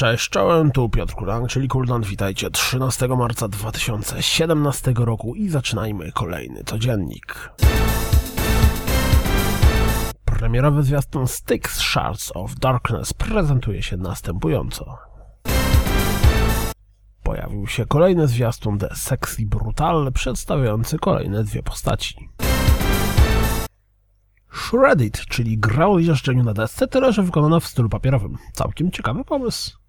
Cześć, czołem, tu Piotr Kurang, czyli Kuldan. Witajcie 13 marca 2017 roku i zaczynajmy kolejny codziennik. Premierowy zwiastun Styx Shards of Darkness prezentuje się następująco. Pojawił się kolejny zwiastun The Sexy Brutal, przedstawiający kolejne dwie postaci. Shredded, czyli gra o jeżdżeniu na desce, tyle że wykonana w stylu papierowym. Całkiem ciekawy pomysł.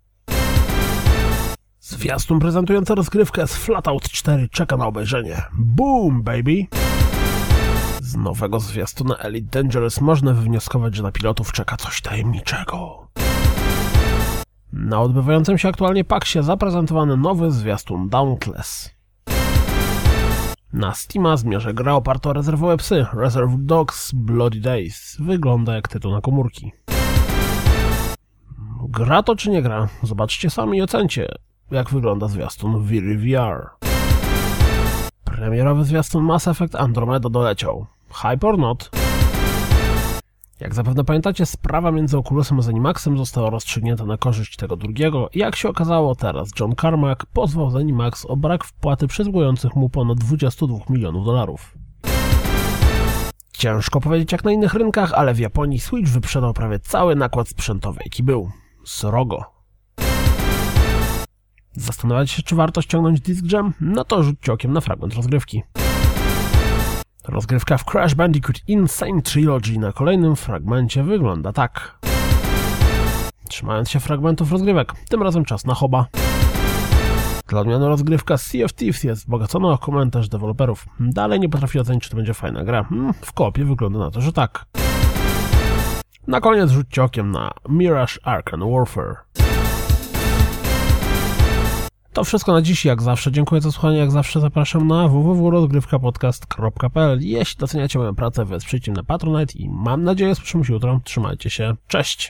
Zwiastun prezentujący rozgrywkę z Flatout 4 czeka na obejrzenie. Boom, baby! Z nowego zwiastuna Elite Dangerous można wywnioskować, że na pilotów czeka coś tajemniczego. Na odbywającym się aktualnie paksie zaprezentowano nowy zwiastun Dauntless. Na Steama zmierzę gra oparta o rezerwowe psy Reserve Dogs Bloody Days. Wygląda jak tytuł na komórki. Gra to czy nie gra? Zobaczcie sami i ocencie, jak wygląda zwiastun Viri VR. Premierowy zwiastun Mass Effect Andromeda doleciał. Hype or not? Jak zapewne pamiętacie, sprawa między Oculusem a Zenimaxem została rozstrzygnięta na korzyść tego drugiego i jak się okazało teraz, John Carmack pozwał Zenimax o brak wpłaty przysługujących mu ponad 22 milionów dolarów. Ciężko powiedzieć jak na innych rynkach, ale w Japonii Switch wyprzedał prawie cały nakład sprzętowy, jaki był. Srogo. Zastanawiacie się, czy warto ściągnąć Disc Jam? No to rzućcie okiem na fragment rozgrywki. Rozgrywka w Crash Bandicoot Insane Trilogy na kolejnym fragmencie wygląda tak. Trzymając się fragmentów rozgrywek, tym razem czas na hoba. Dla odmiany rozgrywka Sea of Thieves jest wzbogacona o komentarz deweloperów. Dalej nie potrafię ocenić, czy to będzie fajna gra. Hmm, w kopie wygląda na to, że tak. Na koniec rzućcie okiem na Mirage Arcane Warfare. To wszystko na dziś, jak zawsze. Dziękuję za słuchanie, jak zawsze zapraszam na www.rozgrywkapodcast.pl Jeśli doceniacie moją pracę, wesprzyjcie na Patronite i mam nadzieję słyszymy się jutro. Trzymajcie się, cześć!